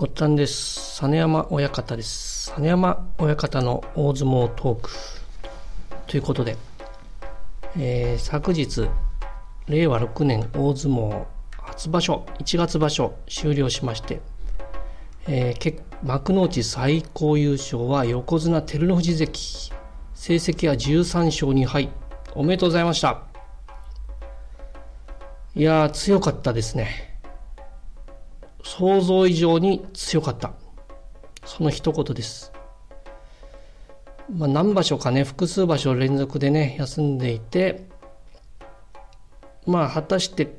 ごったんです。実山親方です。実山親方の大相撲トーク。ということで、えー昨日、令和6年大相撲初場所、1月場所終了しまして、えー幕内最高優勝は横綱照ノ富士関。成績は13勝2敗。おめでとうございました。いやー、強かったですね。想像以上に強かった。その一言です。まあ、何場所かね、複数場所連続でね、休んでいて、まあ、果たして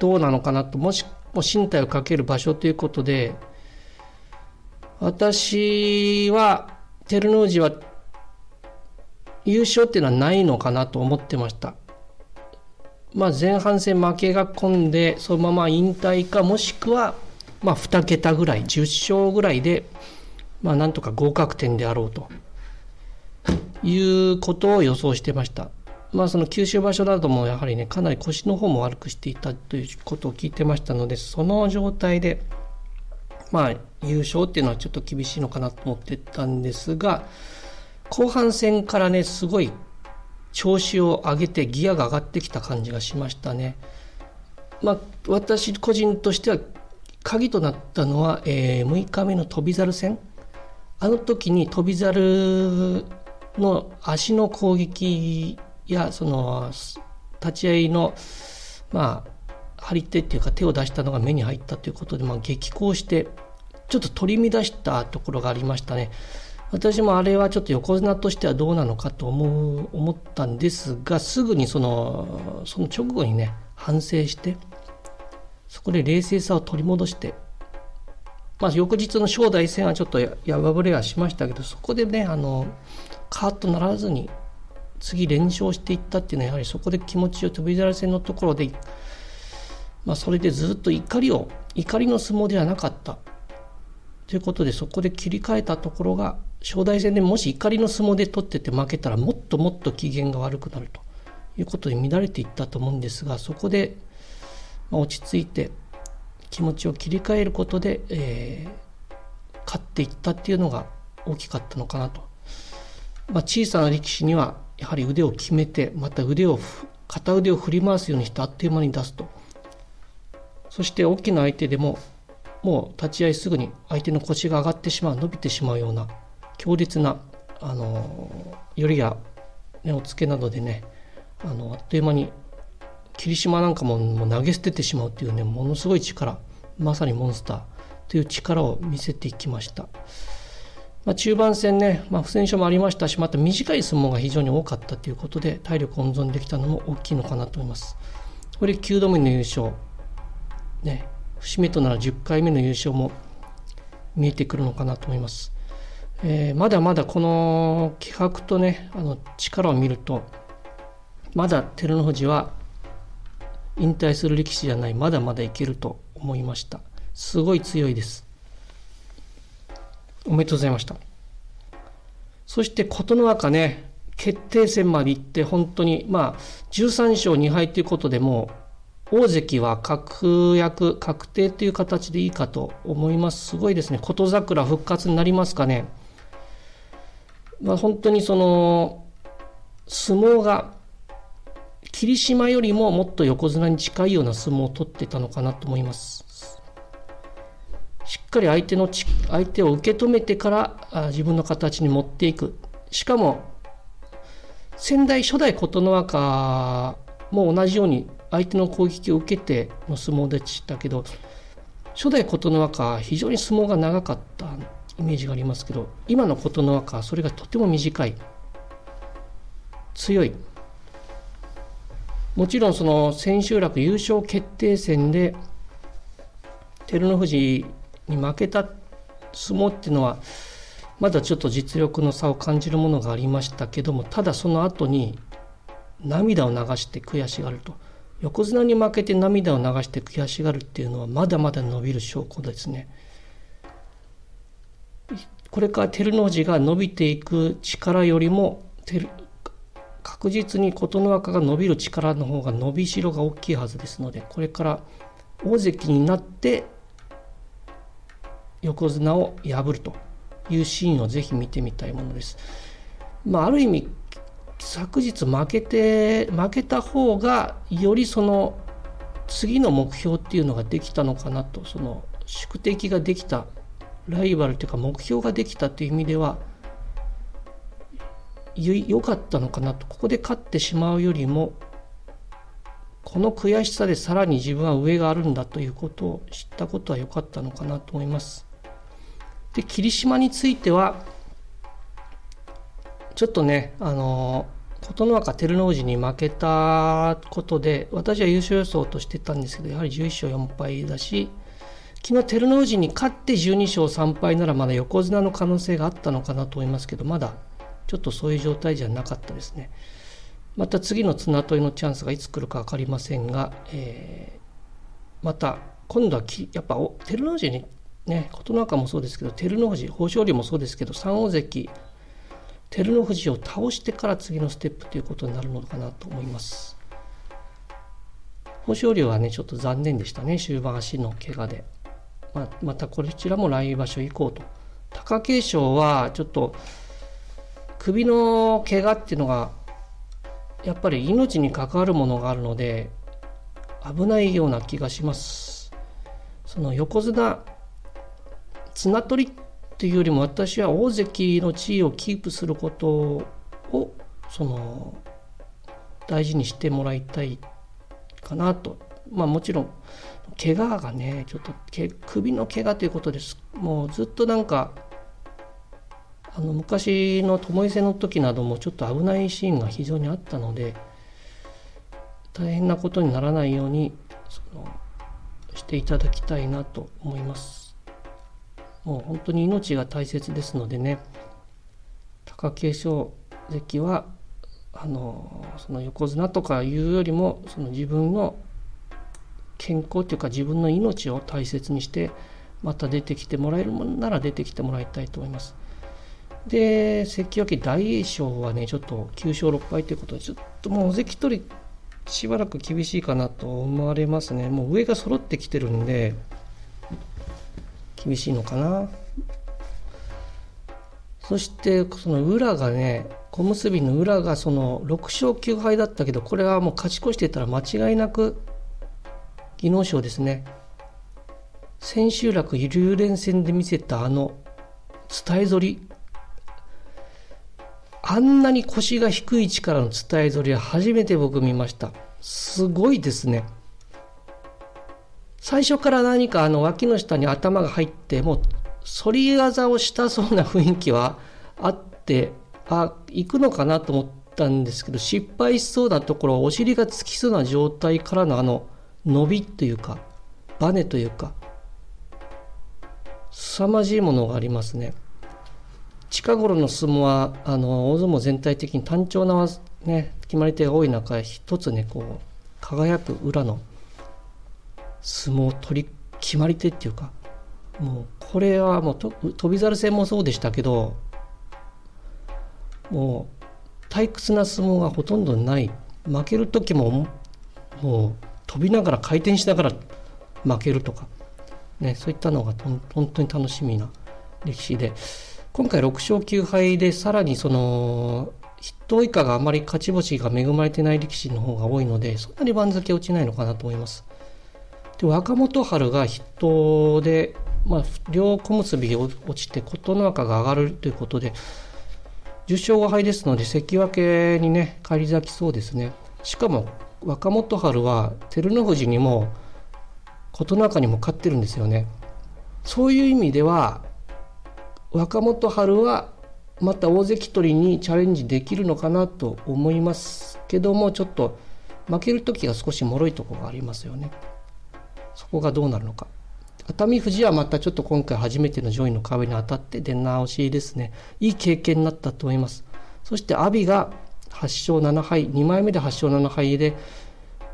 どうなのかなと、もしも身体をかける場所ということで、私は、照ノ富士は優勝っていうのはないのかなと思ってました。まあ、前半戦負けが込んで、そのまま引退か、もしくは、まあ、2桁ぐらい、10勝ぐらいで、まあ、なんとか合格点であろうということを予想してました。まあ、その九州場所などもやはりね、かなり腰の方も悪くしていたということを聞いてましたので、その状態で、まあ、優勝っていうのはちょっと厳しいのかなと思ってたんですが、後半戦からね、すごい調子を上げてギアが上がってきた感じがしましたね。まあ、私個人としては鍵となったのは、えー6日目の翔猿戦あの時に翔猿の足の攻撃やその立ち合いのまあ張り手っていうか手を出したのが目に入ったということで、まあ、激高してちょっと取り乱したところがありましたね。私もあれはちょっと横綱としてはどうなのかと思う思ったんですがすぐにそのその直後にね反省してそこで冷静さを取り戻して、まあ、翌日の正代戦はちょっとやや敗れはしましたけどそこでねあのカーッとならずに次連勝していったっていうのはやはりそこで気持ちを翔猿戦のところで、まあ、それでずっと怒りを怒りの相撲ではなかった。ということでそこで切り替えたところが正代戦でもし怒りの相撲で取ってて負けたらもっともっと機嫌が悪くなるということで乱れていったと思うんですがそこでま落ち着いて気持ちを切り替えることで、えー勝っていったっていうのが大きかったのかなと、まあ、小さな力士にはやはり腕を決めてまた腕を片腕を振り回すようにしてあっという間に出すと。そして大きな相手でももう立ち合いすぐに相手の腰が上がってしまう伸びてしまうような強烈なあのよりや、ね、おつけなどでねあのあっという間に霧島なんかももう投げ捨ててしまうっていうねものすごい力まさにモンスターという力を見せていきました、まあ、中盤戦ね、まあ、不戦勝もありましたしまた短い相撲が非常に多かったということで体力温存できたのも大きいのかなと思います。これ9度目の優勝ね節目となる10回目の優勝も見えてくるのかなと思います、えーまだまだこの気迫とねあの力を見るとまだ照ノ富士は引退する力士じゃないまだまだいけると思いました。すごい強いです。おめでとうございました。そして琴ノ若ね決定戦まで行って本当にまあ13勝2敗ということでも大関は確約確定という形でいいかと思います。すごいですね。琴桜復活になりますかね。まあ本当にその相撲が霧島よりももっと横綱に近いような相撲を取ってたのかなと思います。しっかり相手のち相手を受け止めてからあ自分の形に持っていく。しかも先代初代琴ノ若も同じように相手の攻撃を受けての相撲でしたけど初代琴ノ若は非常に相撲が長かったイメージがありますけど今の琴ノ若はそれがとても短い強いもちろんその千秋楽優勝決定戦で照ノ富士に負けた相撲っていうのはまだちょっと実力の差を感じるものがありましたけどもただその後に涙を流して悔しがると横綱に負けて涙を流して悔しがるっていうのはまだまだ伸びる証拠ですね。これから照ノ富士が伸びていく力よりも確実に琴ノ若が伸びる力の方が伸びしろが大きいはずですのでこれから大関になって横綱を破るというシーンをぜひ見てみたいものです。まあ、ある意味昨日負けて負けた方がよりその次の目標っていうのができたのかなとその宿敵ができたライバルというか目標ができたという意味では良かったのかなとここで勝ってしまうよりもこの悔しさでさらに自分は上があるんだということを知ったことは良かったのかなと思います。で霧島についてはちょっとねあの琴ノ若照ノ富士に負けたことで私は優勝予想としてたんですけどやはり11勝4敗だし昨日照ノ富士に勝って12勝3敗ならまだ横綱の可能性があったのかなと思いますけどまだちょっとそういう状態じゃなかったですね。また次の綱取りのチャンスがいつ来るか分かりませんが、えー、また今度はきやっぱ照ノ富士にね琴ノ若もそうですけど照ノ富士豊昇龍もそうですけど3大関照ノ富士を倒してから次のステップということになるのかなと思います。豊昇龍はねちょっと残念でしたね終盤足の怪我で、まあ、またこちらも来場所以降と貴景勝はちょっと首の怪我っていうのがやっぱり命に関わるものがあるので危ないような気がします。その横綱綱取りっていうよりも私は大関の地位をキープすることをその大事にしてもらいたいかなと。まあもちろん怪我がねちょっと首の怪我ということです。もうずっとなんかあの昔の巴戦の時などもちょっと危ないシーンが非常にあったので大変なことにならないようにそのしていただきたいなと思います。もう本当に命が大切ですのでね貴景勝関はあのその横綱とかいうよりもその自分の健康というか自分の命を大切にしてまた出てきてもらえるものなら出てきてもらいたいと思います。で関脇大栄翔はねちょっと9勝6敗ということでちょっともう関取しばらく厳しいかなと思われますね。もう上が揃ってきてるんで厳しいのかな。そしてその裏がね小結の裏がその6勝9敗だったけどこれはもう勝ち越してたら間違いなく技能賞ですね。千秋楽竜連戦で見せたあの伝え反り。あんなに腰が低い位置からの伝え反りは初めて僕見ました。すごいですね。最初から何かあの脇の下に頭が入ってもう反り技をしたそうな雰囲気はあってあ行くのかなと思ったんですけど失敗しそうなところお尻がつきそうな状態からのあの伸びというかバネというか凄まじいものがありますね。近頃の相撲はあの大相撲全体的に単調な、ね、決まり手が多い中一つねこう輝く裏の相撲取り決まり手っていうかもうこれはもう翔猿戦もそうでしたけどもう退屈な相撲がほとんどない負ける時ももう飛びながら回転しながら負けるとか、ね、そういったのが本当に楽しみな歴史で。今回6勝9敗でさらにその筆頭以下があまり勝ち星が恵まれてない力士の方が多いのでそんなに番付落ちないのかなと思います。で若元春が筆頭で、まあ、両小結び落ちて琴ノ若が上がるということで10勝5敗ですので関脇にね返り咲きそうですね。しかも若元春は照ノ富士にも琴ノ若にも勝ってるんですよね。そういう意味では若元春はまた大関取りにチャレンジできるのかなと思いますけどもちょっと負ける時が少し脆いとこがありますよね。そこがどうなるのか。熱海富士はまたちょっと今回初めての上位の壁に当たって出直しですね。いい経験になったと思います。そして阿炎が8勝7敗2枚目で8勝7敗で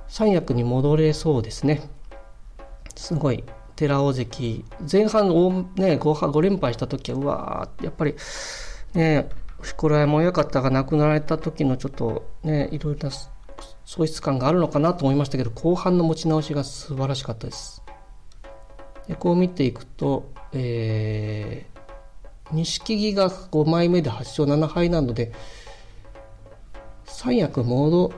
三役に戻れそうですね。すごい寺尾関。前半ね 5, 5連敗した時はうわやっぱりね錣山親方が亡くなられた時のちょっとねいろいろな喪失感があるのかなと思いましたけど後半の持ち直しが素晴らしかったです。でこう見ていくと、えー、錦木が5枚目で8勝7敗なので三役戻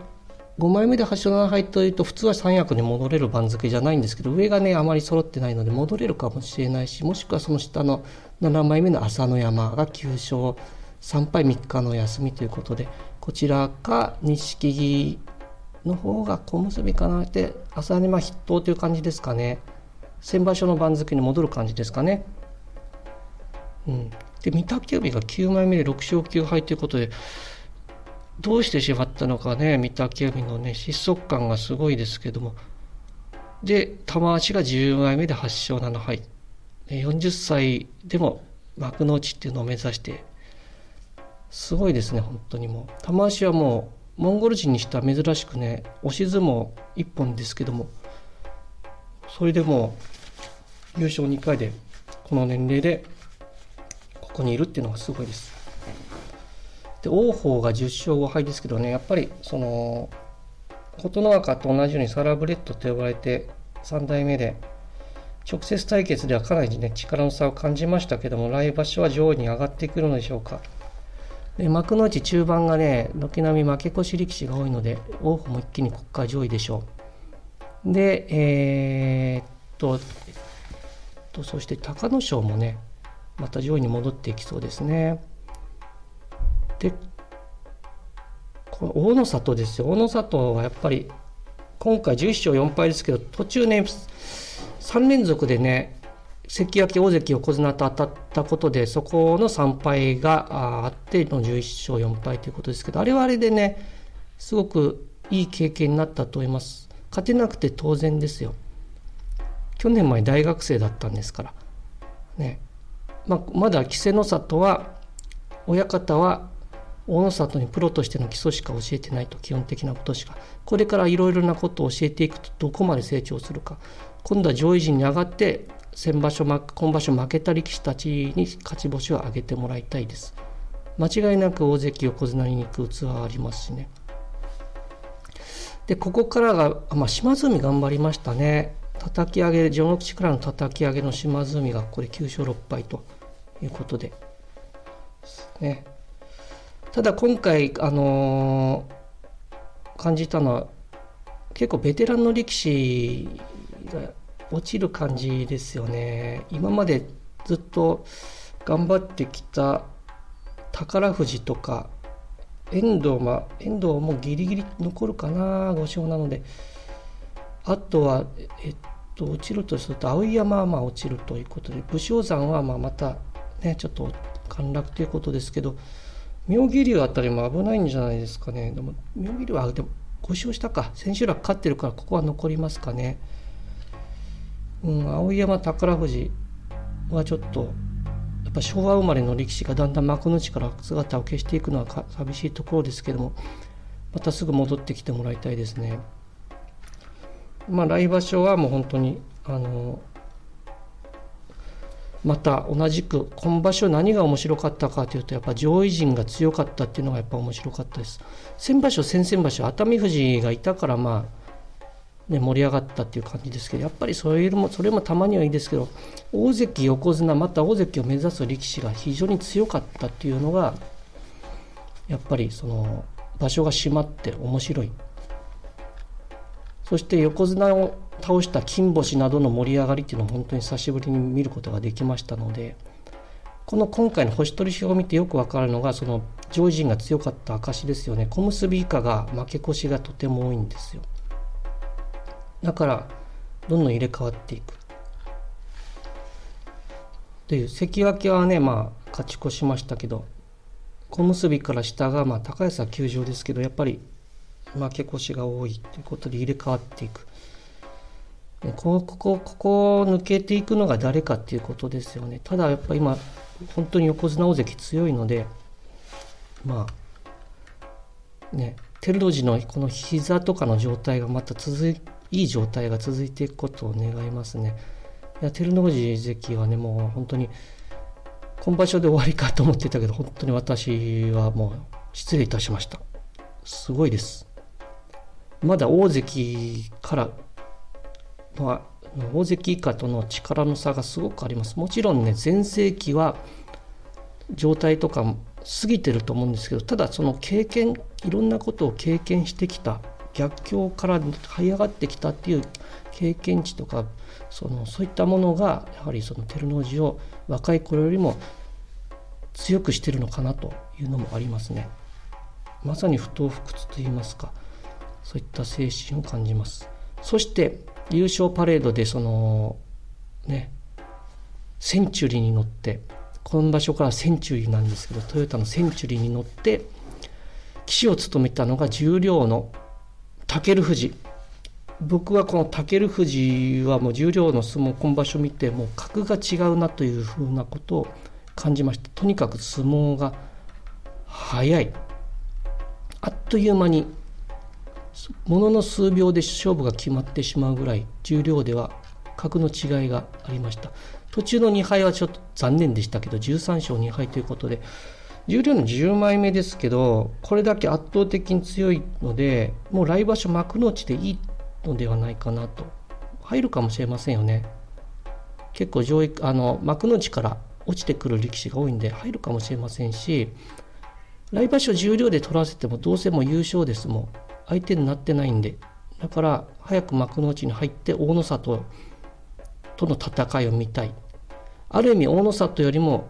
5枚目で8勝7敗というと普通は三役に戻れる番付じゃないんですけど上がねあまり揃ってないので戻れるかもしれないしもしくはその下の7枚目の朝乃山が9勝3敗3日の休みということでこちらか錦木の方が小結かなって朝乃山筆頭という感じですかね先場所の番付に戻る感じですかね。うん、で御嶽海が9枚目で6勝9敗ということでどうしてしまったのかね、御嶽海のね、失速感がすごいですけども。で、玉鷲が10枚目で8勝7敗。40歳でも幕内っていうのを目指して、すごいですね、本当にもう。玉鷲はもう、モンゴル人にしては珍しくね、押し相撲1本ですけども、それでも優勝2回で、この年齢で、ここにいるっていうのがすごいです。で王鵬が10勝5敗ですけどねやっぱりその琴ノ若と同じようにサラブレッドと呼ばれて3代目で直接対決ではかなりね力の差を感じましたけども来場所は上位に上がってくるのでしょうか。で幕内中盤がね軒並み負け越し力士が多いので王鵬も一気に国家上位でしょう。でえー、っととそして隆の勝もねまた上位に戻っていきそうですね。でこの大野里ですよ。大野里はやっぱり今回11勝4敗ですけど途中ね3連続でね関脇大関横綱と当たったことでそこの3敗があっての11勝4敗ということですけどあれはあれでねすごくいい経験になったと思います。勝てなくて当然ですよ。去年まで大学生だったんですから。ね。まあ、まだ稀勢の里は親方は大野里にプロとしての基礎しか教えてないと基本的なことしかこれからいろいろなことを教えていくとどこまで成長するか。今度は上位陣に上がって先場所今場所負けた力士たちに勝ち星を挙げてもらいたいです。間違いなく大関横綱に行く器はありますしね。でここからが、まあ、島津海頑張りましたね。叩き上げ序の口からの叩き上げの島津海がこれ9勝6敗ということでね。ただ今回、あのー、感じたのは結構ベテランの力士が落ちる感じですよね。今までずっと頑張ってきた宝富士とか遠藤,、まあ、遠藤もギリギリ残るかな5勝なのであとは、えっと、落ちるとすると碧山はまあ落ちるということで武将山はまあまたねちょっと陥落ということですけど妙義龍あたりも危ないんじゃないですかね。でも妙義龍はでも5勝したか千秋楽勝ってるからここは残りますかね。うん、碧山宝富士はちょっとやっぱ昭和生まれの力士がだんだん幕内から姿を消していくのは寂しいところですけどもまたすぐ戻ってきてもらいたいですね。まあ来場所はもう本当にあのまた同じく今場所何が面白かったかというとやっぱ上位陣が強かったっていうのがやっぱ面白かったです。先場所先々場所熱海富士がいたからまあ、ね、盛り上がったっていう感じですけどやっぱりそれもそれもたまにはいいですけど大関横綱また大関を目指す力士が非常に強かったっていうのがやっぱりその場所が閉まって面白い。そして横綱を倒した金星などの盛り上がりっていうのを本当に久しぶりに見ることができましたのでこの今回の星取り表を見てよく分かるのがその上位陣が強かった証ですよね。小結以下が負け越しがとても多いんですよ。だからどんどん入れ替わっていく。という関脇はねまあ勝ち越しましたけど小結から下がまあ高安は休場ですけどやっぱり負け越しが多いということで入れ替わっていく。こここここ抜けていくのが誰かっていうことですよね。ただやっぱ今本当に横綱大関強いのでまあね照ノ富士のこの膝とかの状態がまた続いいい状態が続いていくことを願いますね。いや照ノ富士関はねもう本当に今場所で終わりかと思ってたけど本当に私はもう失礼いたしました。すごいです。まだ大関からまあ、大関以下との力の差がすごくありますもちろんね全盛期は状態とか過ぎてると思うんですけどただその経験いろんなことを経験してきた逆境から這い上がってきたっていう経験値とかそのそういったものがやはりその照ノ富士を若い頃よりも強くしてるのかなというのもありますね。まさに不当不屈といいますかそういった精神を感じます。そして優勝パレードでそのねセンチュリーに乗ってこの場所からセンチュリーなんですけどトヨタのセンチュリーに乗って騎手を務めたのが重量の武富士。僕はこの武富士はもう重量の相撲今場所見てもう格が違うなというふうなことを感じましたとにかく相撲が速い。あっという間にものの数秒で勝負が決まってしまうぐらい重量では格の違いがありました。途中の2敗はちょっと残念でしたけど13勝2敗ということで重量の10枚目ですけどこれだけ圧倒的に強いのでもう来場所幕内でいいのではないかなと。入るかもしれませんよね。結構上位あの幕内から落ちてくる力士が多いんで入るかもしれませんし来場所重量で取らせてもどうせもう優勝ですもん。相手になってないんで。だから早く幕内に入って大野里との戦いを見たい。ある意味大野里よりも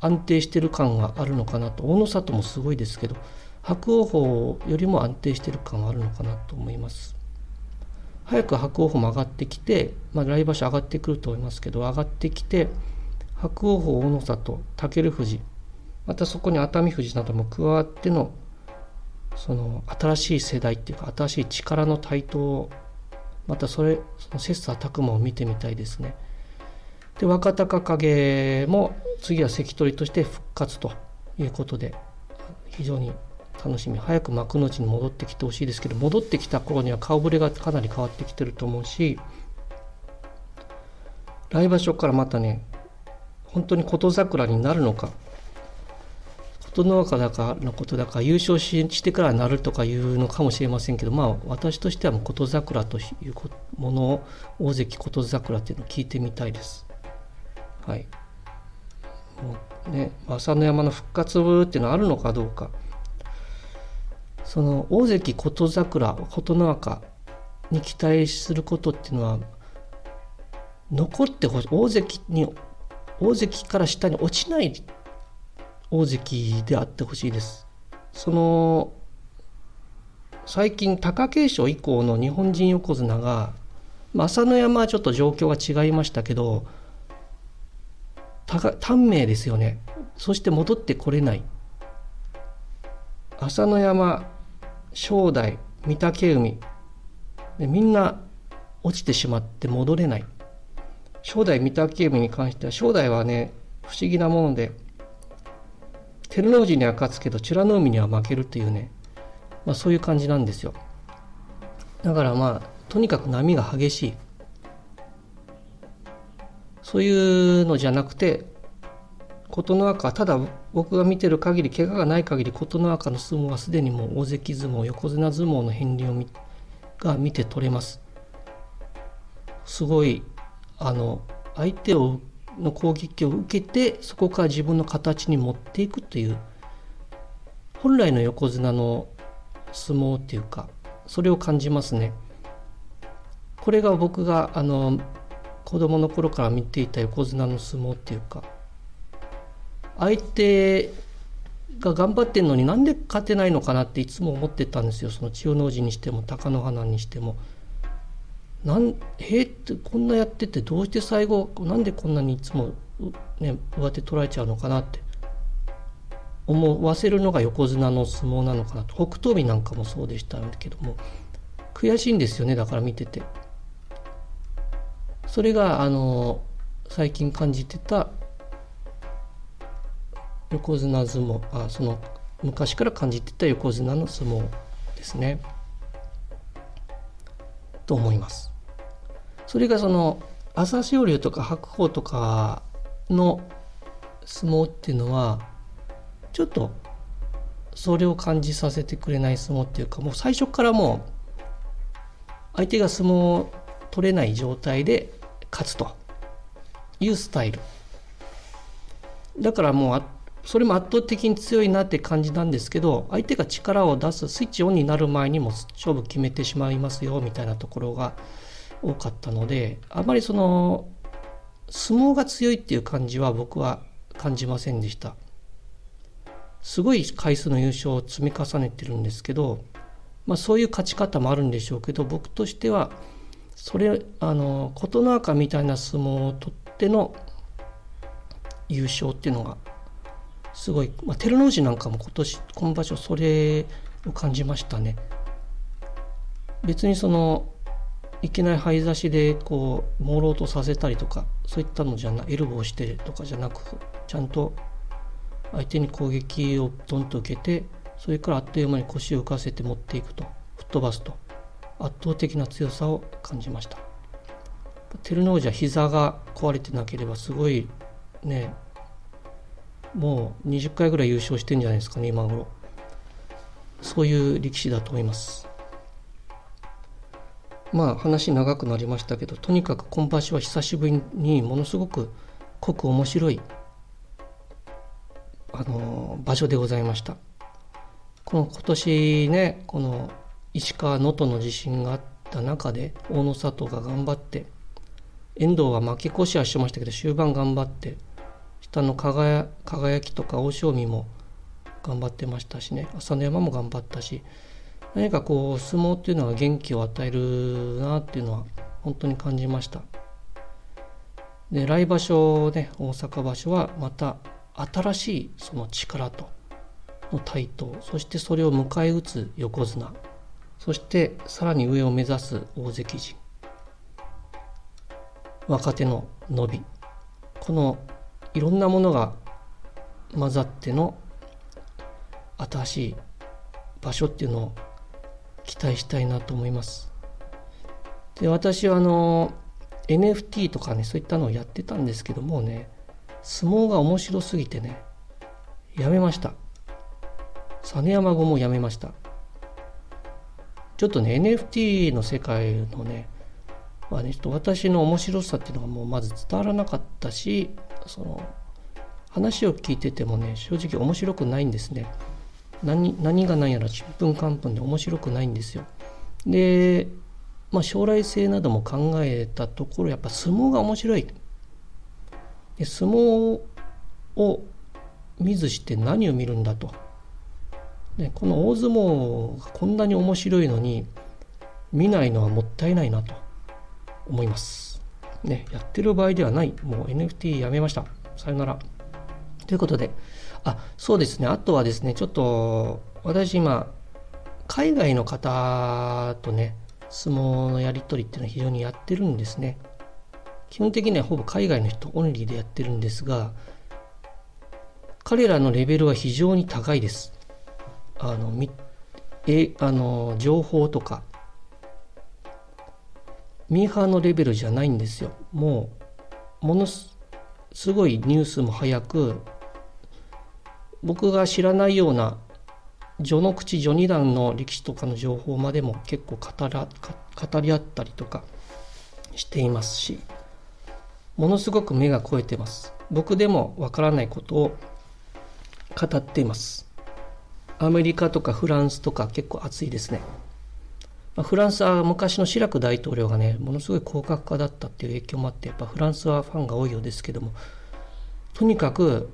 安定してる感があるのかなと。大野里もすごいですけど白鵬よりも安定してる感はあるのかなと思います。早く白鵬も上がってきて、まあ、来場所上がってくると思いますけど上がってきて白鵬大野里武富士またそこに熱海富士なども加わってのその新しい世代っていうか新しい力の台頭をまたそれその切磋琢磨を見てみたいですね。で若隆景も次は関取として復活ということで非常に楽しみ早く幕内に戻ってきてほしいですけど戻ってきた頃には顔ぶれがかなり変わってきてると思うし来場所からまたね本当に琴桜になるのか琴ノ若だかのことだか優勝してからなるとかいうのかもしれませんけどまあ私としてはもう琴桜というものを大関琴桜っていうのを聞いてみたいです。はい。もうね朝乃山の復活っていうのはあるのかどうか。その大関琴桜琴ノ若に期待することっていうのは残ってほしい大関に大関から下に落ちない大関であってほしいです。その最近貴景勝以降の日本人横綱が朝乃山はちょっと状況が違いましたけど短命ですよね。そして戻ってこれない。朝乃山正代御嶽海みんな落ちてしまって戻れない。正代御嶽海に関しては正代はね不思議なもので照ノ富士には勝つけど美ノ海には負けるというね、まあ、そういう感じなんですよ。だからまあとにかく波が激しい。そういうのじゃなくて琴ノ若はただ僕が見てる限り怪我がない限り琴ノ若の相撲はすでにもう大関相撲横綱相撲の片鱗をが見て取れます。すごいあの相手をの攻撃を受けてそこから自分の形に持っていくという本来の横綱の相撲っていうかそれを感じますね。これが僕があの子供の頃から見ていた横綱の相撲っていうか相手が頑張ってんのになんで勝てないのかなっていつも思ってたんですよその千代の富士にしても貴乃花にしても。なんへえってこんなやっててどうして最後なんでこんなにいつも、ね、上手取られちゃうのかなって思わせるのが横綱の相撲なのかなと北東美なんかもそうでしたけども悔しいんですよねだから見てて。それがあの最近感じてた横綱相撲あその昔から感じてた横綱の相撲ですね。と思います。それがその朝青龍とか白鵬とかの相撲っていうのはちょっとそれを感じさせてくれない相撲っていうかもう最初からもう相手が相撲を取れない状態で勝つというスタイルだからもうそれも圧倒的に強いなって感じなんですけど相手が力を出すスイッチオンになる前にも勝負決めてしまいますよみたいなところが多かったのであまりその相撲が強いっていう感じは僕は感じませんでした。すごい回数の優勝を積み重ねてるんですけど、まあ、そういう勝ち方もあるんでしょうけど僕としてはそれあの琴ノ若みたいな相撲を取っての優勝っていうのがすごい、まあ、照ノ富士なんかも今年今場所それを感じましたね。別にそのいきなり灰差しでこう朦朧とさせたりとかそういったのじゃなエルボーしてとかじゃなくちゃんと相手に攻撃をドンと受けてそれからあっという間に腰を浮かせて持っていくと。吹っ飛ばすと。圧倒的な強さを感じました。照ノ富士は膝が壊れてなければすごいねもう20回ぐらい優勝してんじゃないですかね今頃。そういう力士だと思います。まあ話長くなりましたけどとにかく今場所は久しぶりにものすごく濃く面白いあの場所でございました。この今年ねこの石川能登の地震があった中で大野里が頑張って遠藤は負け越しはしてましたけど終盤頑張って下の輝きとか大正味も頑張ってましたしね朝乃山も頑張ったし何かこう相撲っていうのは元気を与えるなっていうのは本当に感じました。で来場所ね大阪場所はまた新しいその力との台頭そしてそれを迎え撃つ横綱そしてさらに上を目指す大関陣若手の伸びこのいろんなものが混ざっての新しい場所っていうのを期待したいなと思います。で私はあの NFT とかねそういったのをやってたんですけどもね相撲が面白すぎてねやめました。実山後もやめました。ちょっとね NFT の世界のねまあねちょっと私の面白さっていうのがもうまず伝わらなかったしその話を聞いててもね正直面白くないんですね。何何が何やらちんぷんかんぷんで面白くないんですよで、まあ、将来性なども考えたところやっぱ相撲が面白いで相撲を見ずして何を見るんだと、ね、この大相撲がこんなに面白いのに見ないのはもったいないなと思います。ね、やってる場合ではない。もう NFT やめました。さよなら。ということで、あ、そうですね。あとはですね、ちょっと、私今、海外の方とね、相撲のやり取りっていうのは非常にやってるんですね。基本的にはほぼ海外の人オンリーでやってるんですが、彼らのレベルは非常に高いです。あの、みえあの情報とかミーハーのレベルじゃないんですよもうものすごいニュースも早く僕が知らないような序の口序二段の力士とかの情報までも結構語ら語り合ったりとかしていますしものすごく目が肥えてます。僕でもわからないことを語っています。アメリカとかフランスとか結構熱いですね、フランスは昔のシラク大統領がねものすごい広角化だったっていう影響もあってやっぱフランスはファンが多いようですけどもとにかく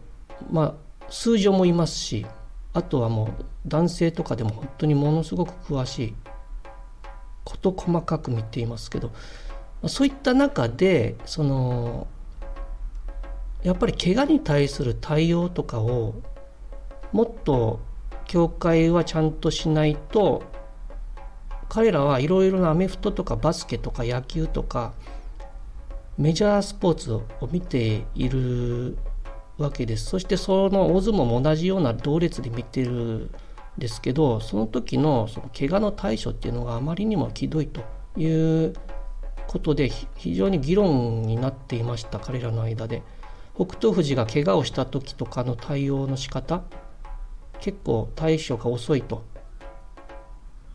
まあ数字もいますしあとはもう男性とかでも本当にものすごく詳しい事細かく見ていますけどそういった中でそのやっぱり怪我に対する対応とかをもっと協会はちゃんとしないと彼らはいろいろなアメフトとかバスケとか野球とかメジャースポーツを見ているわけです。そしてその大相撲も同じような同列で見てるんですけどその時のその怪我の対処っていうのがあまりにもひどいということで非常に議論になっていました彼らの間で。北勝富士が怪我をした時とかの対応の仕方結構対処が遅いと。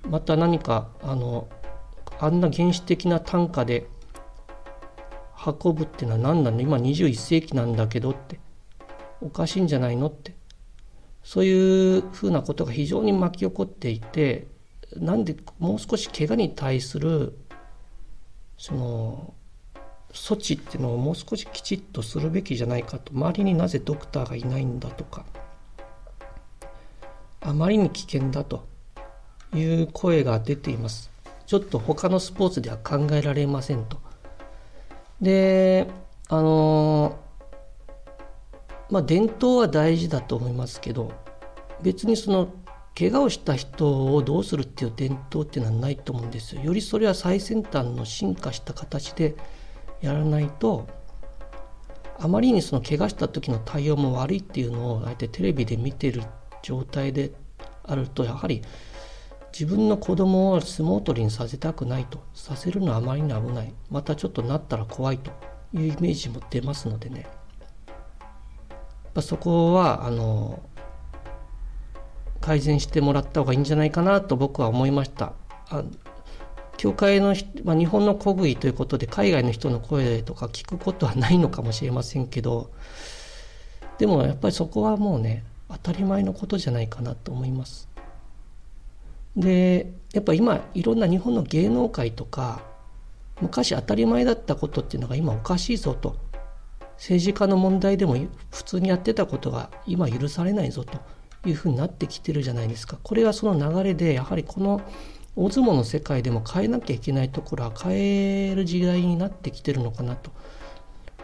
また何かあのあんな原始的な単価で運ぶっていうのは何なの？今21世紀なんだけどって。おかしいんじゃないのって。そういうふうなことが非常に巻き起こっていてなんでもう少し怪我に対するその措置っていうのをもう少しきちっとするべきじゃないかと。周りになぜドクターがいないんだとか。あまりに危険だと。いう声が出ています。ちょっと他のスポーツでは考えられませんと。であのまあ伝統は大事だと思いますけど別にその怪我をした人をどうするっていう伝統っていうのはないと思うんですよ。よりそれは最先端の進化した形でやらないとあまりにその怪我した時の対応も悪いっていうのをあえてテレビで見てる状態であるとやはり自分の子供を相撲取りにさせたくないと。させるのはあまりに危ない。またちょっとなったら怖いというイメージも出ますのでね。ぱそこはあの改善してもらった方がいいんじゃないかなと僕は思いました。あ教会の、まあ、日本の国技ということで海外の人の声とか聞くことはないのかもしれませんけどでもやっぱりそこはもうね当たり前のことじゃないかなと思います。でやっぱ今いろんな日本の芸能界とか昔当たり前だったことっていうのが今おかしいぞと政治家の問題でも普通にやってたことが今許されないぞというふうになってきてるじゃないですか。これはその流れでやはりこの大相撲の世界でも変えなきゃいけないところは変える時代になってきてるのかなと。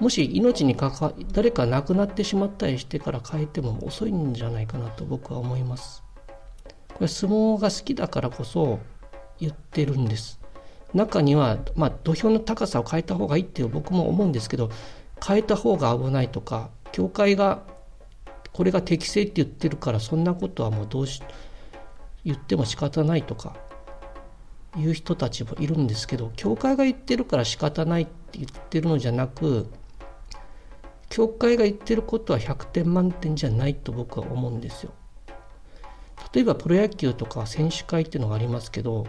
もし命にかか誰か亡くなってしまったりしてから変えても遅いんじゃないかなと僕は思います。これ相撲が好きだからこそ言ってるんです。中には、まあ、土俵の高さを変えた方がいいっていう僕も思うんですけど変えた方が危ないとか教会がこれが適正って言ってるからそんなことはもうどうし言っても仕方ないとかいう人たちもいるんですけど教会が言ってるから仕方ないって言ってるのじゃなく教会が言ってることは100点満点じゃないと僕は思うんですよ。例えばプロ野球とか選手会っていうのがありますけど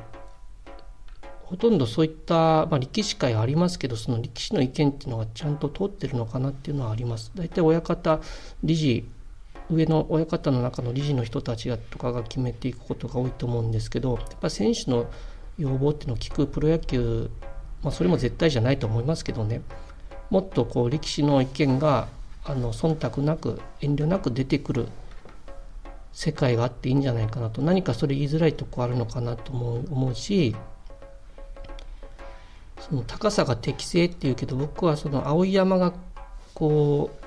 ほとんどそういった、まあ、力士会ありますけどその力士の意見っていうのがちゃんと通ってるのかなっていうのはあります。大体親方理事上の親方の中の理事の人たちがとかが決めていくことが多いと思うんですけどやっぱ選手の要望っていうのを聞くプロ野球、まあ、それも絶対じゃないと思いますけどねもっとこう力士の意見があの忖度なく遠慮なく出てくる世界があっていいんじゃないかなと何かそれ言いづらいとこあるのかなと思うしその高さが適正っていうけど僕はその碧山がこう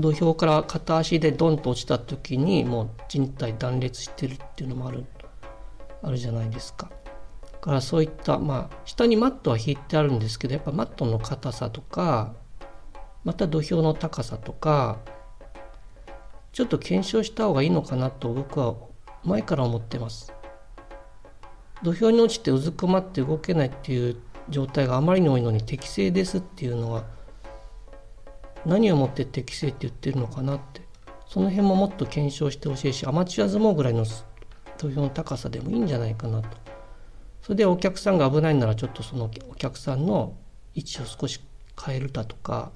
土俵から片足でドンと落ちた時にもう人体断裂してるっていうのもあるあるじゃないですか。だからそういったまあ下にマットは引いてあるんですけどやっぱマットの硬さとかまた土俵の高さとかちょっと検証した方がいいのかなと僕は前から思ってます。土俵に落ちてうずくまって動けないっていう状態があまりに多いのに適正ですっていうのは何をもって適正って言ってるのかなって。その辺ももっと検証してほしいしアマチュア相撲ぐらいの投票の高さでもいいんじゃないかなと。それでお客さんが危ないならちょっとそのお客さんの位置を少し変えるだとか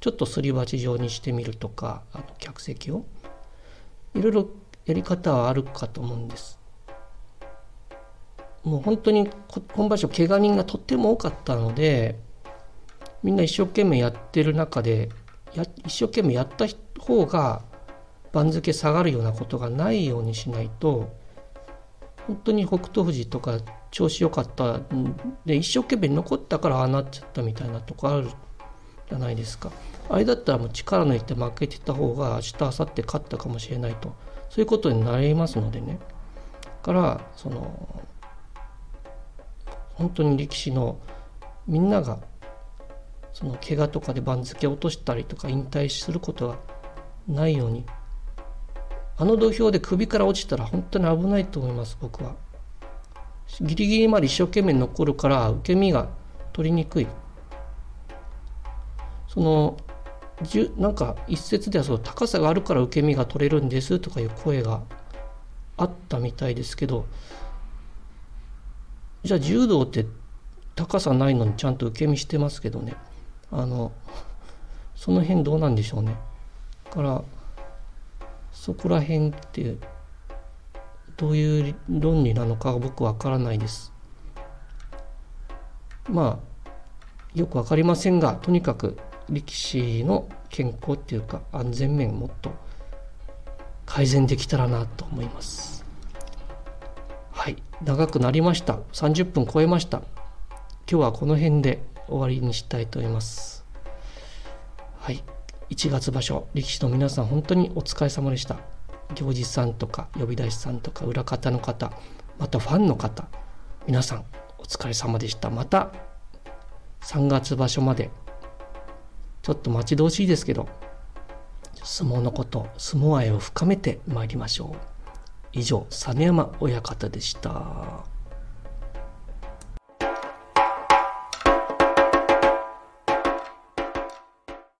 ちょっとすり鉢状にしてみるとかあの客席を。いろいろやり方はあるかと思うんです。もう本当に今場所怪我人がとっても多かったのでみんな一生懸命やってる中でや一生懸命やった方が番付下がるようなことがないようにしないと本当に北勝富士とか調子良かったで一生懸命残ったからああなっちゃったみたいなとこあるじゃないですか。あれだったらもう力抜いて負けてた方が明日明後日勝ったかもしれないと。そういうことになりますのでね。からその本当に力士のみんながその怪我とかで番付を落としたりとか引退することがないようにあの土俵で首から落ちたら本当に危ないと思います僕は。ギリギリまで一生懸命残るから受け身が取りにくい。そのなんか一説ではその高さがあるから受け身が取れるんですとかいう声があったみたいですけどじゃあ柔道って高さないのにちゃんと受け身してますけどね。あのその辺どうなんでしょうね。だからそこら辺ってどういう論理なのか僕わからないです。まあよく分かりませんがとにかく力士の健康っていうか安全面もっと改善できたらなと思います。長くなりました。30分超えました。今日はこの辺で終わりにしたいと思います。はい。1月場所力士の皆さん本当にお疲れ様でした。行司さんとか呼び出しさんとか裏方の方またファンの方皆さんお疲れ様でした。また3月場所までちょっと待ち遠しいですけど相撲のこと相撲愛を深めてまいりましょう。以上実山親方でした。